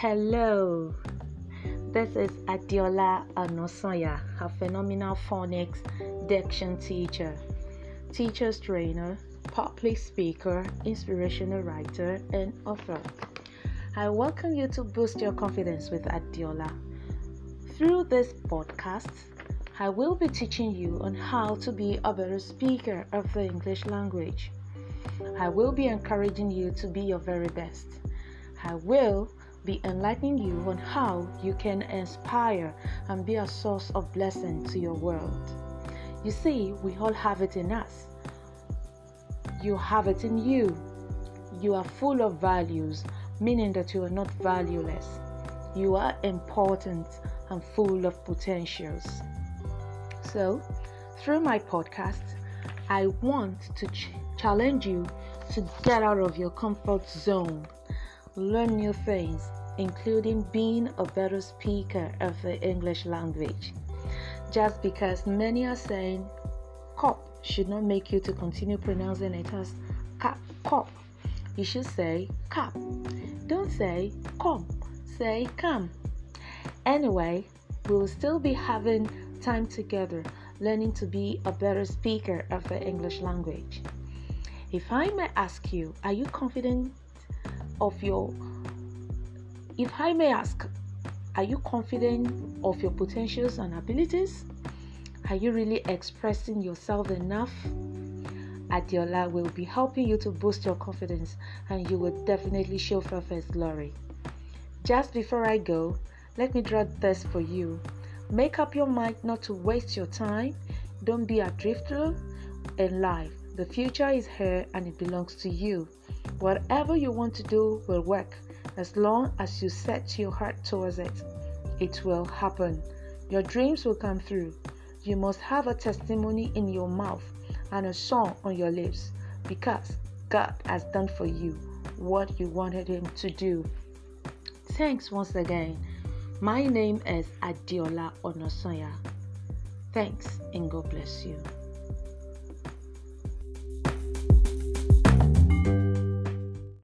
Hello, this is Adeola Onasanya, a phenomenal phonics diction teacher, teacher's trainer, public speaker, inspirational writer, and author. I welcome you to boost your confidence with Adeola. Through this podcast, I will be teaching you on how to be a better speaker of the English language. I will be encouraging you to be your very best. I will be enlightening you on how you can inspire and be a source of blessing to your world. You see, we all have it in us. You have it in you. You are full of values, meaning that you are not valueless. You are important and full of potentials. So, through my podcast, I want to ch- challenge you to get out of your comfort zone, learn new things, including being a better speaker of the English language. Just because many are saying cop should not make you to continue pronouncing it as cap cop. You should say cap. Don't say come, say come. Anyway, we will still be having time together learning to be a better speaker of the English language. If I may ask you, are you confident of your if I may ask, are you confident of your potentials and abilities? Are you really expressing yourself enough? Adeola will be helping you to boost your confidence and you will definitely show His glory. Just before I go, let me draw this for you. Make up your mind not to waste your time. Don't be a drifter in life. The future is here and it belongs to you. Whatever you want to do will work as long as you set your heart towards it. It will happen. Your dreams will come through. You must have a testimony in your mouth and a song on your lips because God has done for you what you wanted Him to do. Thanks once again. My name is Adeola Onasanya. Thanks and God bless you.